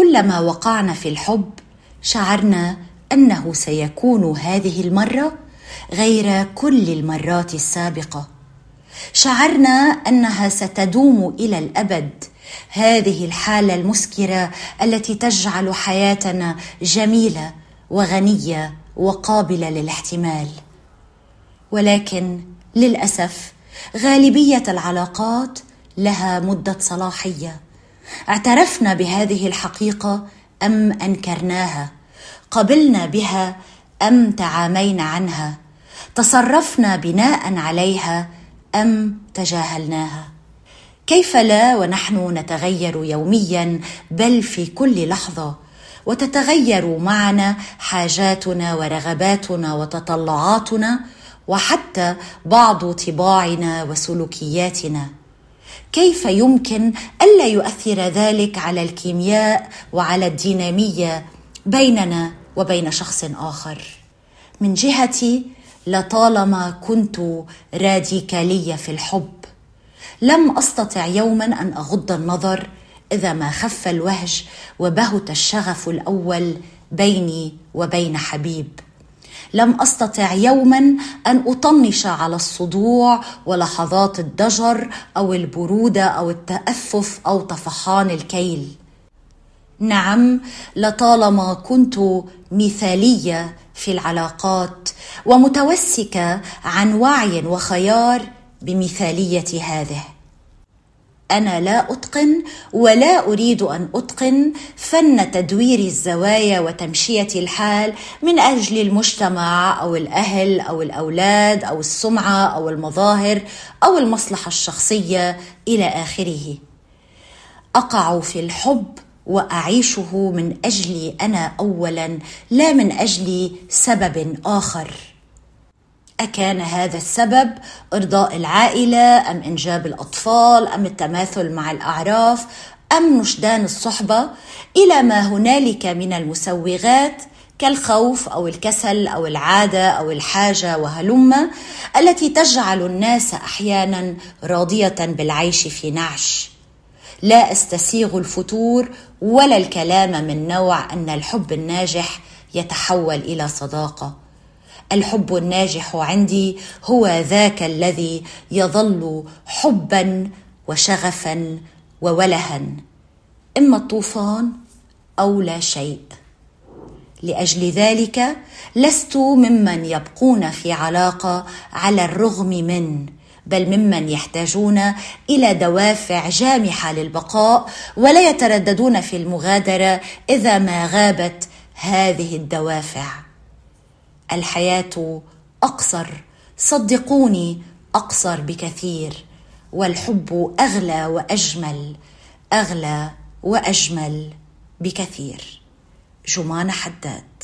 كلما وقعنا في الحب شعرنا أنه سيكون هذه المرة غير كل المرات السابقة. شعرنا أنها ستدوم إلى الأبد. هذه الحالة المسكرة التي تجعل حياتنا جميلة وغنية وقابلة للاحتمال. ولكن للأسف غالبية العلاقات لها مدة صلاحية. اعترفنا بهذه الحقيقة أم أنكرناها؟ قبلنا بها أم تعامينا عنها؟ تصرفنا بناء عليها أم تجاهلناها؟ كيف لا ونحن نتغير يوميا بل في كل لحظة؟ وتتغير معنا حاجاتنا ورغباتنا وتطلعاتنا وحتى بعض طباعنا وسلوكياتنا. كيف يمكن ألا يؤثر ذلك على الكيمياء وعلى الدينامية بيننا وبين شخص آخر؟ من جهتي لطالما كنت راديكالية في الحب لم أستطع يوما أن أغض النظر إذا ما خف الوهج وبهت الشغف الأول بيني وبين حبيب. لم أستطع يوما أن أطنش على الصدوع ولحظات الضجر أو البرودة أو التأفف أو طفحان الكيل. نعم لطالما كنت مثالية في العلاقات ومتوسكة عن وعي وخيار بمثالية هذه. أنا لا أتقن ولا أريد أن أتقن فن تدوير الزوايا وتمشية الحال من أجل المجتمع أو الأهل أو الأولاد أو السمعة أو المظاهر أو المصلحة الشخصية إلى آخره. أقع في الحب وأعيشه من أجلي أنا اولا لا من أجل سبب آخر. أكان هذا السبب إرضاء العائلة أم إنجاب الأطفال أم التماثل مع الأعراف أم نشدان الصحبة إلى ما هنالك من المسوغات كالخوف أو الكسل أو العادة أو الحاجة وهلم التي تجعل الناس أحيانا راضية بالعيش في نعش. لا أستسيغ الفتور ولا الكلام من نوع أن الحب الناجح يتحول إلى صداقة. الحب الناجح عندي هو ذاك الذي يظل حبا وشغفا وولها. إما الطوفان أو لا شيء. لأجل ذلك لست ممن يبقون في علاقة على الرغم من بل ممن يحتاجون إلى دوافع جامحة للبقاء ولا يترددون في المغادرة إذا ما غابت هذه الدوافع. الحياة أقصر. صدقوني أقصر بكثير. والحب أغلى وأجمل أغلى وأجمل بكثير. جمانة حداد.